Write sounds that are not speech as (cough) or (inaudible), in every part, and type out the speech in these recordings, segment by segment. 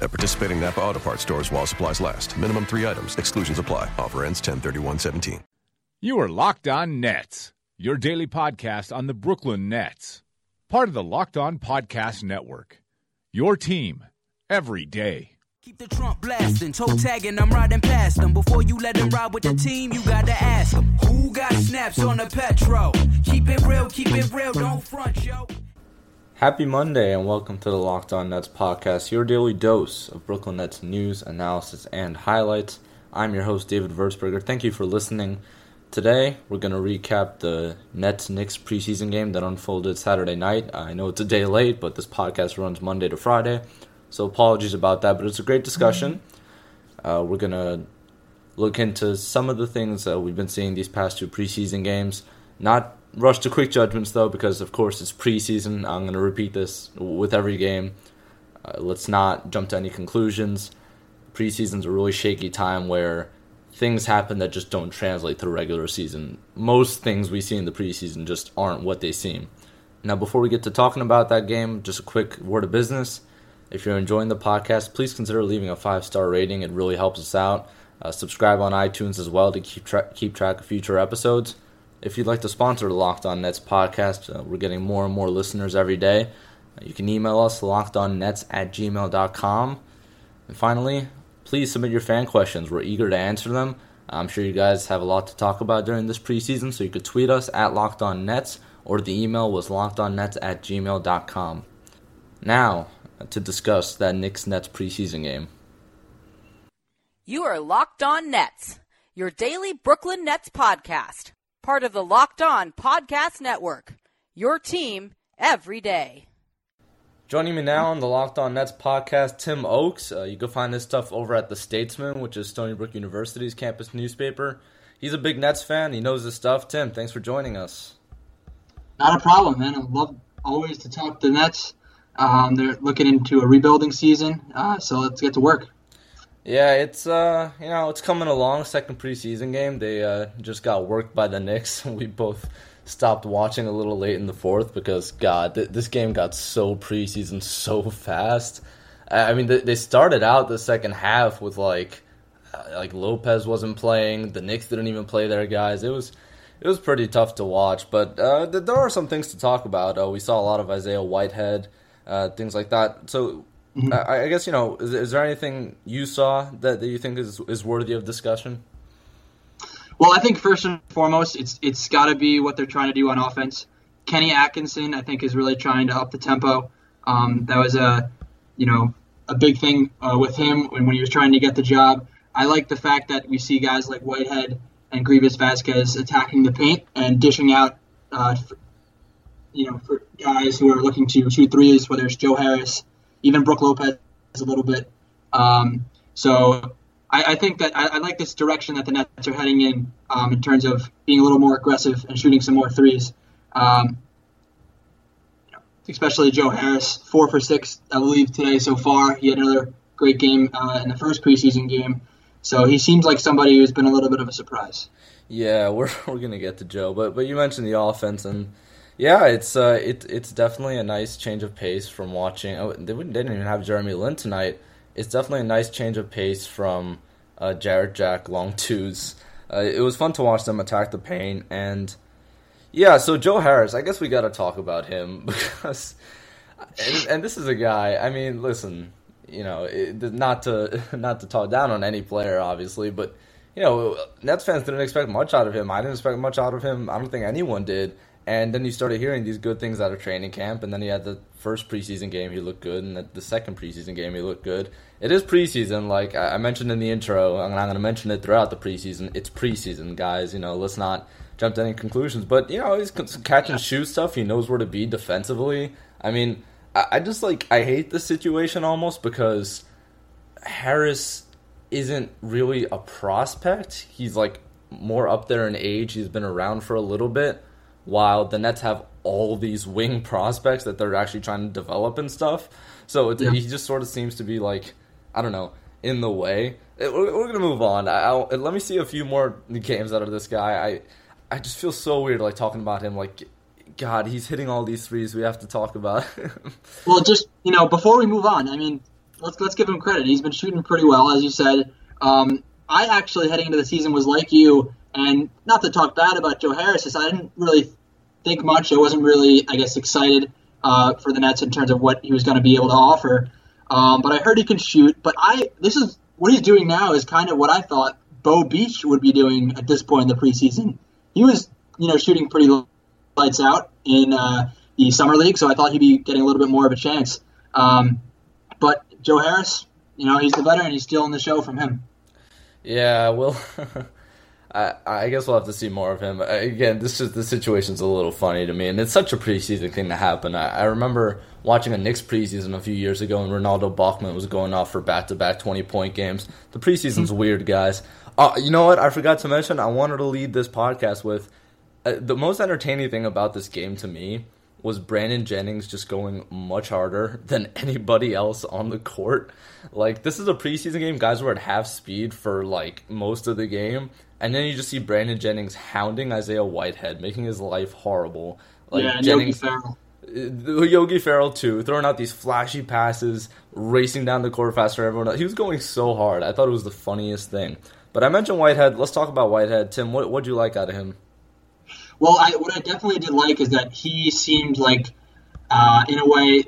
At participating Napa Auto Parts stores while supplies last. Minimum three items. Exclusions apply. Offer ends 103117. You are Locked On Nets, your daily podcast on the Brooklyn Nets. Part of the Locked On Podcast Network. Your team every day. Keep the trunk blasting, toe tagging, I'm riding past them. Before you let them ride with the team, you gotta ask them who got snaps on the petro. Keep it real, keep it real, don't front, yo. Happy Monday and welcome to the Locked On Nets podcast, your daily dose of Brooklyn Nets news, analysis, and highlights. I'm your host, David Wurzberger. Thank you for listening. Today, we're going to recap the Nets Knicks preseason game that unfolded Saturday night. I know it's a day late, but this podcast runs Monday to Friday, so apologies about that, but it's a great discussion. Uh, we're going to look into some of the things that we've been seeing these past two preseason games. Not rush to quick judgments though, because of course it's preseason. I'm going to repeat this with every game. Uh, let's not jump to any conclusions. Preseason's a really shaky time where things happen that just don't translate to the regular season. Most things we see in the preseason just aren't what they seem. Now, before we get to talking about that game, just a quick word of business. If you're enjoying the podcast, please consider leaving a five star rating. It really helps us out. Uh, subscribe on iTunes as well to keep tra- keep track of future episodes. If you'd like to sponsor the Locked On Nets podcast, uh, we're getting more and more listeners every day. Uh, you can email us lockedonnets at gmail.com. And finally, please submit your fan questions. We're eager to answer them. I'm sure you guys have a lot to talk about during this preseason, so you could tweet us at lockedonnets or the email was lockedonnets at gmail.com. Now, uh, to discuss that Knicks Nets preseason game. You are Locked On Nets, your daily Brooklyn Nets podcast, part of the Locked On Podcast Network. Your team every day. Joining me now on the Locked On Nets podcast, Tim Oakes. Uh, you can find his stuff over at The Statesman, which is Stony Brook University's campus newspaper. He's a big Nets fan. He knows his stuff. Tim, thanks for joining us. Not a problem, man. I love always to talk the Nets. Um, they're looking into a rebuilding season, uh, so let's get to work. Yeah, it's uh, you know, it's coming along. Second preseason game. They uh, just got worked by the Knicks. (laughs) We both stopped watching a little late in the fourth because God, th- this game got so preseason (laughs) so fast. I mean, they, they started out the second half with like, uh, like Lopez wasn't playing. The Knicks didn't even play their guys. It was, it was pretty tough to watch. But uh, th- there are some things to talk about. Uh, we saw a lot of Isaiah Whitehead, uh, things like that. So. I, I guess you know. Is, is there anything you saw that, that you think is is worthy of discussion? Well, I think first and foremost, it's it's got to be what they're trying to do on offense. Kenny Atkinson, I think, is really trying to up the tempo. Um, that was a, you know, a big thing uh, with him when, when he was trying to get the job. I like the fact that we see guys like Whitehead and Greivis Vasquez attacking the paint and dishing out, uh, for, you know, for guys who are looking to shoot threes, whether it's Joe Harris, even Brook Lopez a little bit. Um, so I, I, think that I, I, like this direction that the Nets are heading in um, in terms of being a little more aggressive and shooting some more threes. Um, especially Joe Harris, four for six, I believe, today so far. He had another great game uh, in the first preseason game. So he seems like somebody who's been a little bit of a surprise. Yeah, we're (laughs) we're gonna get to Joe, but but you mentioned the offense and. Yeah, it's uh, it, it's definitely a nice change of pace from watching. Oh, they, didn't even have Jeremy Lin tonight. It's definitely a nice change of pace from uh, Jarrett Jack long twos. Uh, it was fun to watch them attack the paint, and yeah. So Joe Harris, I guess we got to talk about him (laughs) because, and, and, this is a guy. I mean, listen, you know, it, not to (laughs) not to talk down on any player, obviously, but you know, Nets fans didn't expect much out of him. I didn't expect much out of him. I don't think anyone did. And then you started hearing these good things out of training camp, and then he had the first preseason game, he looked good, and the second preseason game, he looked good. It is preseason, like I mentioned in the intro, and I'm going to mention it throughout the preseason. It's preseason, guys. You know, let's not jump to any conclusions. But you know, he's catching shoot stuff. He knows where to be defensively. I mean, I just like I hate the situation almost because Harris isn't really a prospect. He's like more up there in age. He's been around for a little bit, while the Nets have all these wing (laughs) prospects that they're actually trying to develop and stuff. So it, Yeah. he just sort of seems to be like, I don't know, in the way. Uh, We're, we're gonna move on. I, let me see a few more games out of this guy. I I just feel so weird like talking about him. Like, God, he's hitting all these threes. We have to talk about. (laughs) Well, just you know, before we move on, I mean, let's let's give him credit. He's been shooting pretty well, as you said. Um, I actually heading into the season was like you, and not to talk bad about Joe Harris, is I didn't really think much. I wasn't really, I guess, excited uh, for the Nets in terms of what he was going to be able to offer. Um, but I heard he can shoot. But I, this is what he's doing now is kind of what I thought Beau Beech would be doing at this point in the preseason. He was, you know, shooting pretty lights out in uh, the summer league, so I thought he'd be getting a little bit more of a chance. Um, but Joe Harris, you know, he's the veteran. He's stealing the show from him. Yeah, well, (laughs) I I guess we'll have to see more of him. Again, this is the situation's a little funny to me, and it's such a preseason thing to happen. I, I remember watching a Knicks preseason a few years ago, and Renaldo Balkman was going off for back to back twenty point games. The preseason's weird, guys. Uh, you know what? I forgot to mention. I wanted to lead this podcast with uh, the most entertaining thing about this game to me was Brandon Jennings just going much harder than anybody else on the court. Like this is a preseason game, guys were at half speed for like most of the game, and then you just see Brandon Jennings hounding Isaiah Whitehead, making his life horrible. Like yeah, Jennings, uh, Yogi Ferrell too, throwing out these flashy passes, racing down the court faster than everyone else. He was going so hard. I thought it was the funniest thing. But I mentioned Whitehead. Let's talk about Whitehead. Tim, what what'd you like out of him? Well, I, what I definitely did like is that he seemed like, uh, in a way,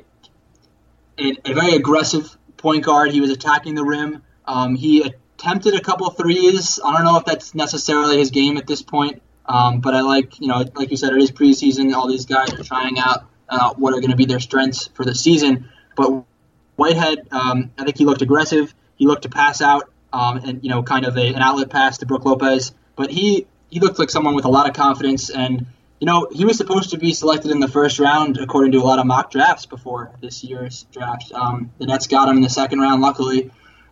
a, a very aggressive point guard. He was attacking the rim. Um, he attempted a couple threes. I don't know if that's necessarily his game at this point, um, but I like, you know, like you said, it is preseason. All these guys are trying out uh, what are going to be their strengths for the season. But Whitehead, um, I think he looked aggressive. He looked to pass out, um, and you know, kind of a, an outlet pass to Brook Lopez. But he he looked like someone with a lot of confidence, and you know, he was supposed to be selected in the first round according to a lot of mock drafts before this year's draft. Um, the Nets got him in the second round, luckily.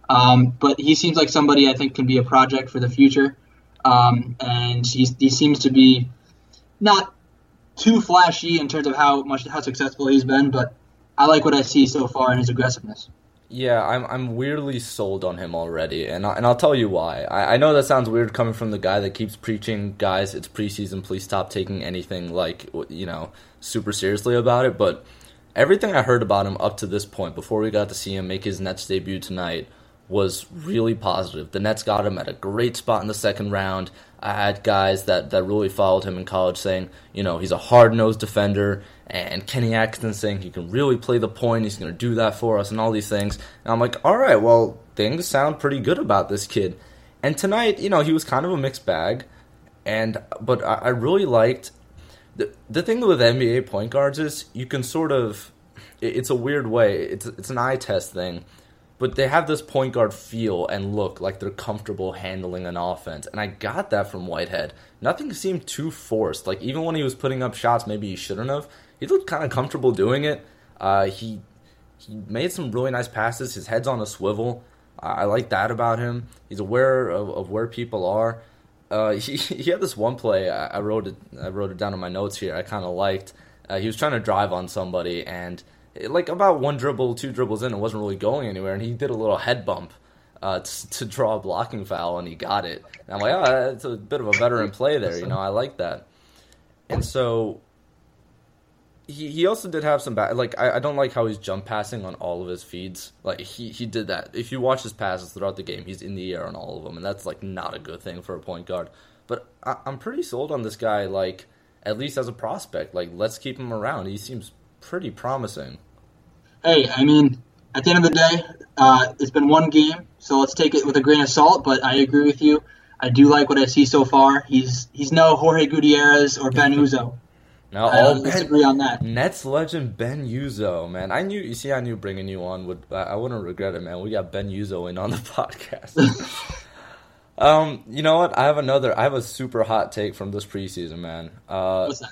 Um, but he seems like somebody I think can be a project for the future. Um, and he seems to be not too flashy in terms of how much how successful he's been, but I like what I see so far in his aggressiveness. Yeah, I'm I'm weirdly sold on him already, and I, and I'll tell you why. I, I know that sounds weird coming from the guy that keeps preaching, guys, it's preseason, please stop taking anything like you know super seriously about it. But everything I heard about him up to this point, before we got to see him make his Nets debut tonight, was really positive. The Nets got him at a great spot in the second round. I had guys that, that really followed him in college saying, you know, he's a hard nosed defender, and Kenny Atkinson saying he can really play the point, he's going to do that for us, and all these things. And I'm like, all right, well, things sound pretty good about this kid. And tonight, you know, he was kind of a mixed bag, and but I, I really liked the the thing with NBA point guards is you can sort of it- it's a weird way. It's it's an eye test thing, but they have this point guard feel and look like they're comfortable handling an offense, and I got that from Whitehead. Nothing seemed too forced. Like even when he was putting up shots, maybe he shouldn't have. He looked kind of comfortable doing it. Uh, he he made some really nice passes. His head's on a swivel. I, I like that about him. He's aware of, of where people are. Uh, (laughs) he he had this one play. I, I wrote it. I wrote it down in my notes here. I kind of liked. Uh, he was trying to drive on somebody, and like about one dribble, two dribbles in, it wasn't really going anywhere. And he did a little head bump uh, to, draw a blocking foul, and he got it. And I'm like, oh, that's a bit of a veteran play there. You know, I like that. And so he, he also did have some bad like I, I don't like how he's jump passing on all of his feeds like he, he did that if you watch his passes throughout the game he's in the air on all of them and that's like not a good thing for a point guard but I, i'm pretty sold on this guy like at least as a prospect like let's keep him around he seems pretty promising Hey, I mean, at the end of the day, uh, it's been one game, so let's take it with a grain of salt. But I agree with you. I do like what I see so far. He's he's no Jorge Gutierrez or Ben Uzoh. now Uh, all let's ben, agree on that. Nets legend Ben Uzoh, man. I knew you see I knew bringing you on would I I wouldn't regret it, man. We got Ben Uzoh in on the (laughs) podcast. (laughs) um, you know what? I have another I have a super hot take from this preseason, man. Uh What's that?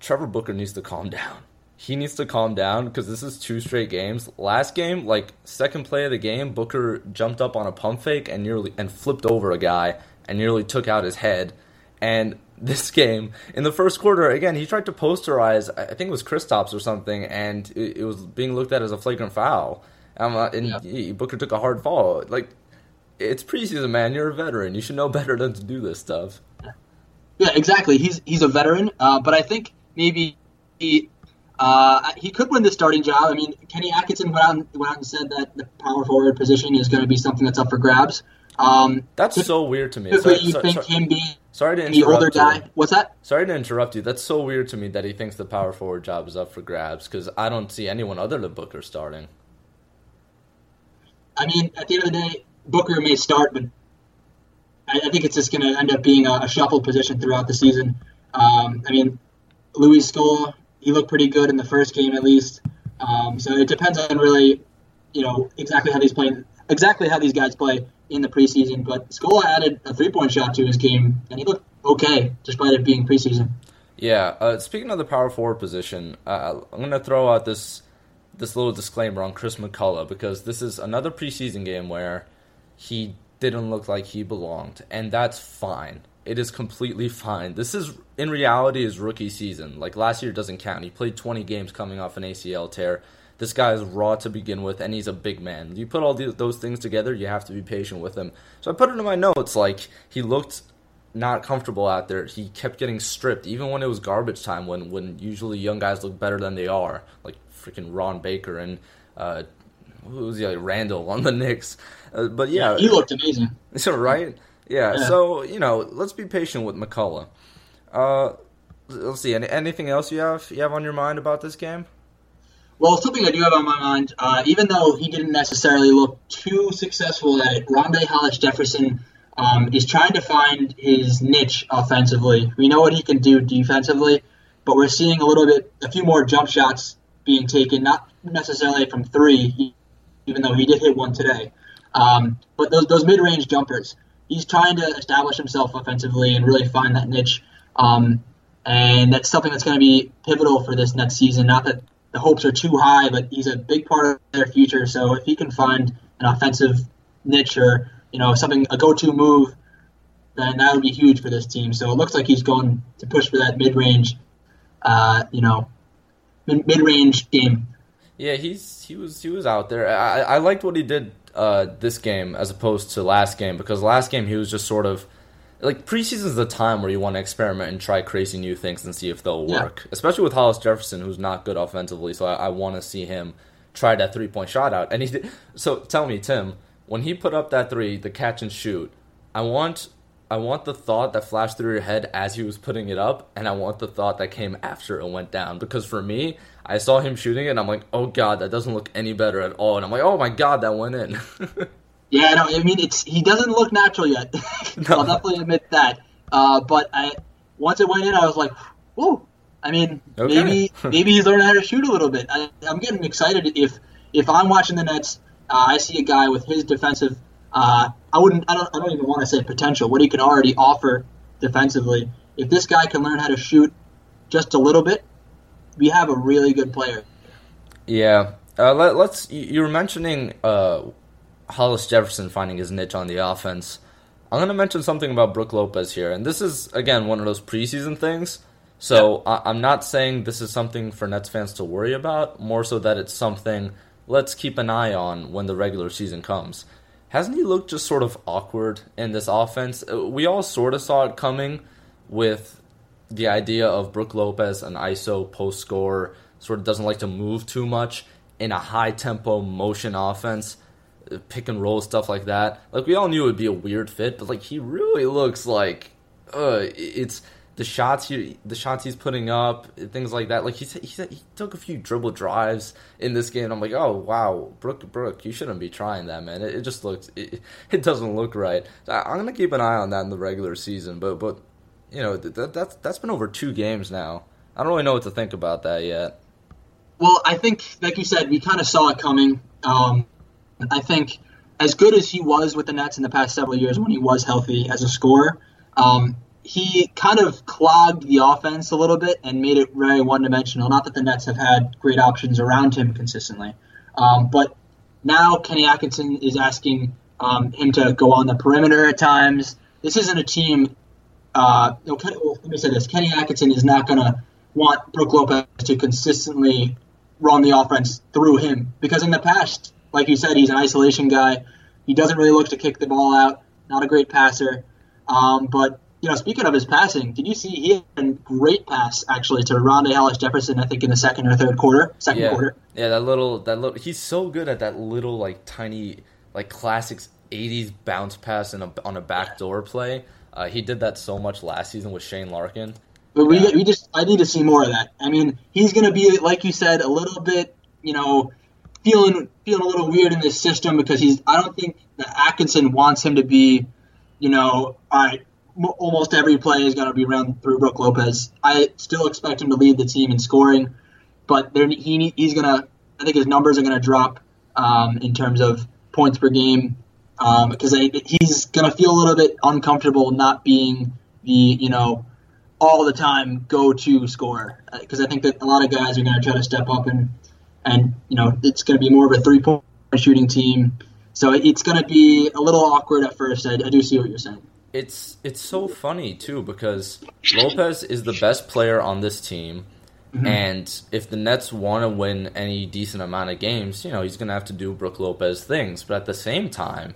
Trevor Booker needs to calm down. He needs to calm down because this is two straight games. Last game, like second play of the game, Booker jumped up on a pump fake and nearly and flipped over a guy and nearly took out his head. And (laughs) this game, in the first quarter, again, he tried to posterize, I think it was Kristaps or something, and it, it was being looked at as a flagrant foul. Um, and Yeah. he- Booker took a hard fall. Like, it's preseason, man. You're a veteran. You should know (laughs) better than to do this stuff. Yeah, exactly. He's he's a veteran, uh, but I think maybe he uh, he could win the starting job. I mean, Kenny Atkinson went out and, went out and said that the power forward position is going to be something that's up for grabs. Um, That's so weird to me. Sorry, you so- think so- him being sorry to the older interrupt you. What's that? Sorry to interrupt you. That's so weird to me that he thinks the power forward job is up for grabs because I don't see anyone other than Booker starting. I mean, at the end of the day, Booker may start, but I, I think it's just going to end up being a, a shuffle position throughout the season. Um, I mean, Luis Scola, he looked pretty good in the first game at least. Um, so it depends on really, you know, exactly how these play, exactly how these guys play in the preseason. But Scola added a three-point shot to his game, and he looked okay despite it being preseason. Yeah. Uh, speaking of the power forward position, uh, I'm going to throw out this this little disclaimer on Chris McCullough because this is another preseason game where he didn't look like he belonged, and that's fine. It is completely fine. This is in reality his rookie season. Like last year doesn't count. He played 20 games coming off an ACL tear. This guy is raw to begin with, and he's a big man. You put all these, those things together, you have to be patient with him. So I put it in my notes like he looked not comfortable out there. He kept getting stripped, even when it was garbage time. When when usually young guys look better than they are, like freaking Ron Baker and uh, who was the other Randall on the Knicks. Uh, but yeah, He looked amazing. (laughs) right, yeah, Yeah. So you know, let's be patient with McCullough. Uh, let's see. Any, anything else you have you have on your mind about this game? Well, something I do have on my mind, uh, even though he didn't necessarily look too successful at it, Rondae Hollis Jefferson um, is trying to find his niche offensively. We know what he can do defensively, but we're seeing a little bit, a few more jump shots being taken, not necessarily from three, even though he did hit one today. Um, but those, those mid range jumpers, he's trying to establish himself offensively and really find that niche. Um, and that's something that's going to be pivotal for this next season. Not that the hopes are too high, but he's a big part of their future. So if he can find an offensive niche or you know something a go-to move, then that would be huge for this team. So it looks like he's going to push for that mid-range, uh, you know, mid- mid-range game. Yeah, he's he was he was out there. I I liked what he did uh, this game as opposed to last game because last game he was just sort of like preseason is the time where you want to experiment and try crazy new things and see if they'll Yeah. work. Especially with Hollis Jefferson, who's not good offensively, so I, I want to see him try that three point shot out. And he did. So tell me, Tim, when he put up that three, the catch and shoot, I want. I want the thought that flashed through your head as he was putting it up, and I want the thought that came after it went down. Because for me, I saw him shooting it, and I'm like, oh god, that doesn't look any better at all. And I'm like, oh my god, that went in. (laughs) Yeah, no, I mean it's he doesn't look natural yet. (laughs) no. I'll definitely admit that. Uh, but I once it went in, I was like, "Whoa!" I mean, Okay. maybe (laughs) maybe he's learning how to shoot a little bit. I, I'm getting excited if if I'm watching the Nets, uh, I see a guy with his defensive. Uh, I wouldn't. I don't. I don't even want to say potential. What he could already offer defensively. If this guy can learn how to shoot just a little bit, we have a really good player. Yeah. Uh, let, let's. You you were mentioning uh, Hollis Jefferson finding his niche on the offense. I'm going to mention something about Brook Lopez here, and this is again one of those preseason things. So I, I'm not saying this is something for Nets fans to worry about. More so that it's something let's keep an eye on when the regular season comes. Hasn't he looked just sort of awkward in this offense? Uh, We all sort of saw it coming with the idea of Brook Lopez, an ISO post scorer, sort of doesn't like to move too much in a high tempo motion offense, uh, pick and roll stuff like that. Like we all knew it would be a weird fit, but like he really looks like uh, it's the shots he the shots he's putting up, things like that. Like he said, he said he took a few dribble drives in this game. I'm like, oh wow, Brook Brook, you shouldn't be trying that, man. It, it just looks it, it doesn't look right. I'm gonna keep an eye on that in the regular season, but but you know th- that that's that's been over two games now. I don't really know what to think about that yet. Well, I think, like you said, we kind of saw it coming. Um, I think as good as he was with the Nets in the past several years when he was healthy as a scorer, um, he kind of clogged the offense a little bit and made it very one dimensional. Not that the Nets have had great options around him consistently, um, but now Kenny Atkinson is asking um, him to go on the perimeter at times, this isn't a team. Uh, well, let me say this: Kenny Atkinson is not going to want Brook Lopez to consistently run the offense through him because in the past, like you said, he's an isolation guy. He doesn't really look to kick the ball out. Not a great passer. Um, but you know, speaking of his passing, did you see he had a great pass actually to Rondae Hollis Jefferson? I think in the second or third quarter, second yeah. quarter. Yeah, that little that little he's so good at that little like tiny like classics 80s bounce pass in a, on a backdoor play. Uh, he did that so much last season with Shane Larkin. But we, we just I need to see more of that. I mean, he's going to be like you said a little bit, you know, feeling feeling a little weird in this system because he's I don't think that Atkinson wants him to be, you know, all right, almost every play is going to be run through Brook Lopez. I still expect him to lead the team in scoring, but there he he's going to I think his numbers are going to drop um, in terms of points per game because um, he's going to feel a little bit uncomfortable not being the you know all the time go to scorer because I think that a lot of guys are going to try to step up and and you know it's going to be more of a three point shooting team. So it's going to be a little awkward at first. I, I do see what you're saying. It's it's so funny too because Lopez is the best player on this team. Mm-hmm. And if the Nets want to win any decent amount of games, you know, he's going to have to do Brook Lopez things. But at the same time,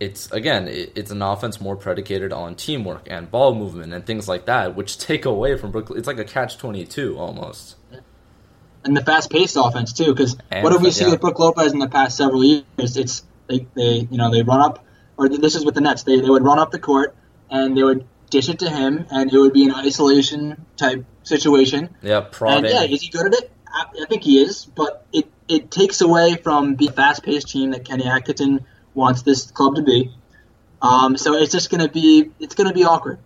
it's again, it, it's an offense more predicated on teamwork and ball movement and things like that, which take away from Brook. It's like a catch twenty two almost. And the fast paced offense too, because what have we seen with Brook Lopez in the past several years? It's they, they you know they run up, or this is with the Nets. They they would run up the court and they would dish it to him, and it would be an isolation type situation. Yeah, probably. And yeah, is he good at it? I, I think he is, but it it takes away from the fast paced team that Kenny Atkinson wants this club to be. Um, so it's just gonna be it's gonna be awkward.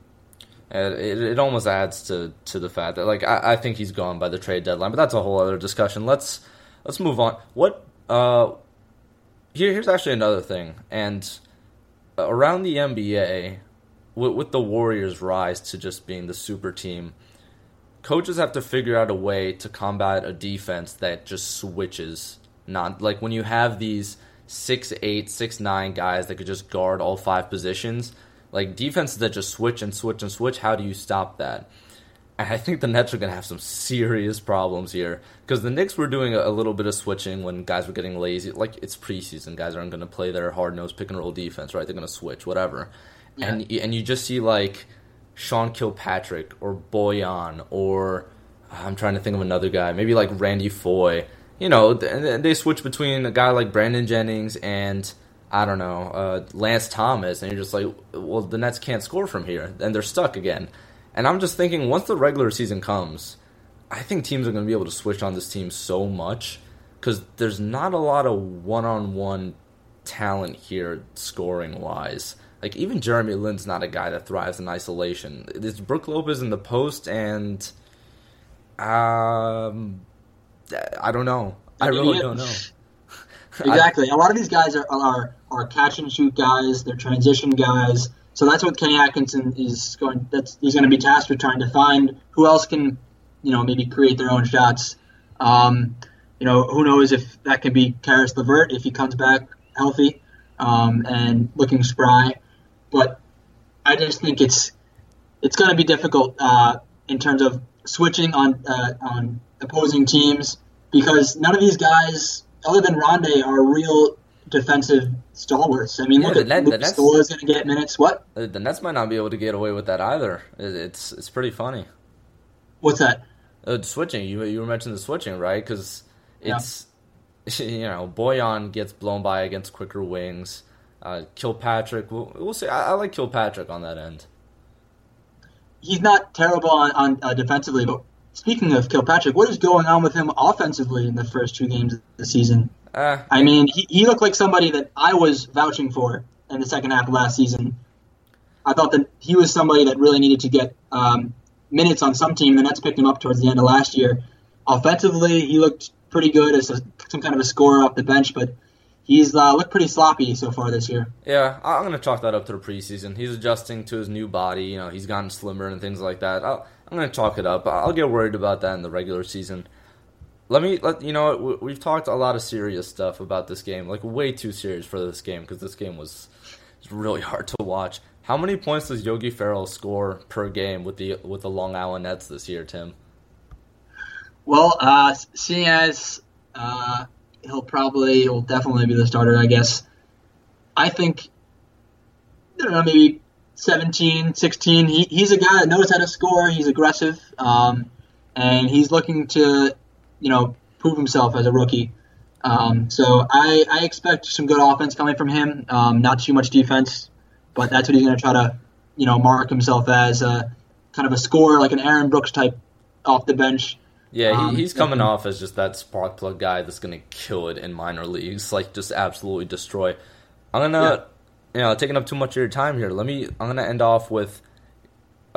It, it almost adds to, to the fact that like I, I think he's gone by the trade deadline, but that's a whole other discussion. Let's let's move on. What uh here here's actually another thing, and around the NBA, with, with the Warriors' rise to just being the super team, coaches have to figure out a way to combat a defense that just switches. Not like when you have these six eight, six nine guys that could just guard all five positions. Like defenses that just switch and switch and switch. How do you stop that? And I think the Nets are going to have some serious problems here because the Knicks were doing a, little bit of switching when guys were getting lazy. Like it's preseason, guys aren't going to play their hard nosed pick and roll defense, right? They're going to switch, whatever. Yeah. And and you just see like Sean Kilpatrick or Bojan or I'm trying to think of another guy, maybe like Randy Foye you know, they switch between a guy like Brandon Jennings and I don't know uh, Lance Thomas, and you're just like, well, the Nets can't score from here, and they're stuck again. And I'm just thinking, once the regular season comes, I think teams are going to be able to switch on this team so much because there's not a lot of one-on-one talent here, scoring wise. Like even Jeremy Lin's not a guy that thrives in isolation. It's Brook Lopez in the post and um I don't know. I really don't know. (laughs) exactly. A lot of these guys are, are are catch and shoot guys. They're transition guys. So that's what Kenny Atkinson is going. That's he's going to be tasked with trying to find who else can, you know, maybe create their own shots. Um, you know, who knows if that can be Caris LeVert if he comes back healthy um, and looking spry. But I just think it's it's going to be difficult uh, in terms of switching on uh, on opposing teams because none of these guys, other than Rondae, are real defensive stalwarts. I mean, yeah, look at Net, Luke is going to get minutes. What? The Nets might not be able to get away with that either. It's it's pretty funny. What's that? Uh, switching. You you were mentioning the switching, right? Because it's yeah. (laughs) you know Bojan gets blown by against quicker wings. Uh, Kilpatrick, we'll, we'll see. I, I, like Kilpatrick on that end. He's not terrible on, on uh, defensively, but Speaking of Kilpatrick, what is going on with him offensively in the first two games of the season? Uh, I mean, he, he looked like somebody that I was vouching for in the second half of last season. I thought that he was somebody that really needed to get um, minutes on some team. The Nets picked him up towards the end of last year. Offensively, he looked pretty good as a, some kind of a scorer off the bench, but he's uh, looked pretty sloppy so far this year. Yeah, I'm going to chalk that up to the preseason. He's adjusting to his new body. You know, he's gotten slimmer and things like that. I'll, I'm going to chalk it up. I'll get worried about that in the regular season. Let me let you know. We've talked a lot of serious stuff about this game, like way too serious for this game because this game was really hard to watch. How many points does Yogi Ferrell score per game with the with the Long Island Nets this year, Tim? Well, uh, seeing as uh, he'll probably will definitely be the starter, I guess. I think I don't know, maybe 17, 16. He, he's a guy that knows how to score. He's aggressive, um, and he's looking to, you know, prove himself as a rookie. Um, so I, I expect some good offense coming from him. Um, not too much defense, but that's what he's going to try to, you know, mark himself as a kind of a scorer, like an Aaron Brooks type off the bench. Yeah, Um, he, he's coming off as just that spark plug guy that's gonna kill it in minor leagues, like just absolutely destroy. I'm gonna, you know, taking up too much of your time here. Let me. I'm gonna end off with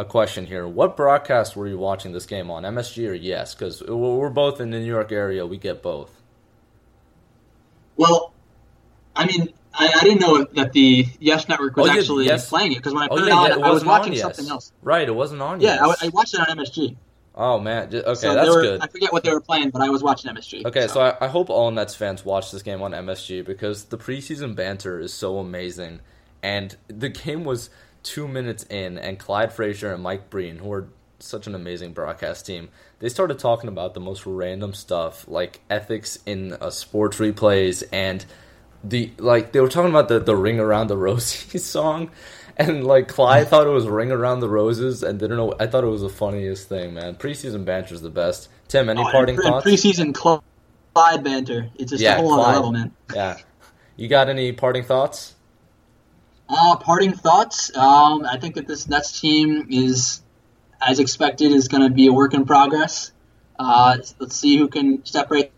a question here. What broadcast were you watching this game on? MSG or Yes? Because we're both in the New York area. We get both. Well, I mean, I, I didn't know that the Yes Network was Oh, actually Yes. playing it because when I Oh put yeah, it on, it I was watching Yes. something else. Right, it wasn't on. Yeah, Yes. I, I watched it on MSG. oh man, okay, So that's were, good. I forget what they were playing, but I was watching MSG. Okay, so I, I hope all Nets fans watch this game on MSG because the preseason banter is so amazing, and the game was two minutes in, and Clyde Frazier and Mike Breen, who are such an amazing broadcast team, they started talking about the most random stuff, like ethics in uh, sports replays, and the like they were talking about the the ring around the roses (laughs) song. And like Clyde thought it was "Ring Around the Roses" and didn't know. I thought it was the funniest thing, man. Preseason banter is the best. Tim, any Oh, parting pre- thoughts? Preseason Cl- Clyde banter. It's just Yeah, a whole other level, man. Yeah. You got any parting thoughts? Uh, parting thoughts. Um, I think that this Nets team is, as expected, is going to be a work in progress. Uh, let's see who can separate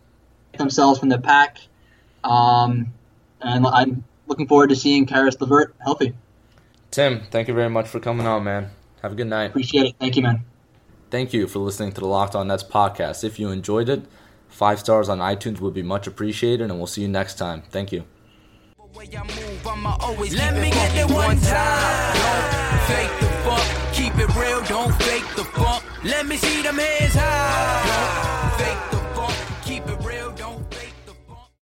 themselves from the pack. Um, and I'm looking forward to seeing Caris LeVert healthy. Tim, thank you very much for coming on, man. Have a good night. Appreciate it. Thank you, man. Thank you for listening to the Locked On Nets podcast. If you enjoyed it, five stars on iTunes would be much appreciated, and we'll see you next time. Thank you. Way I move, I'ma always Let me get it one time. Don't fake the funk. Keep it real, don't fake the funk. Let me see them hands high. Don't fake the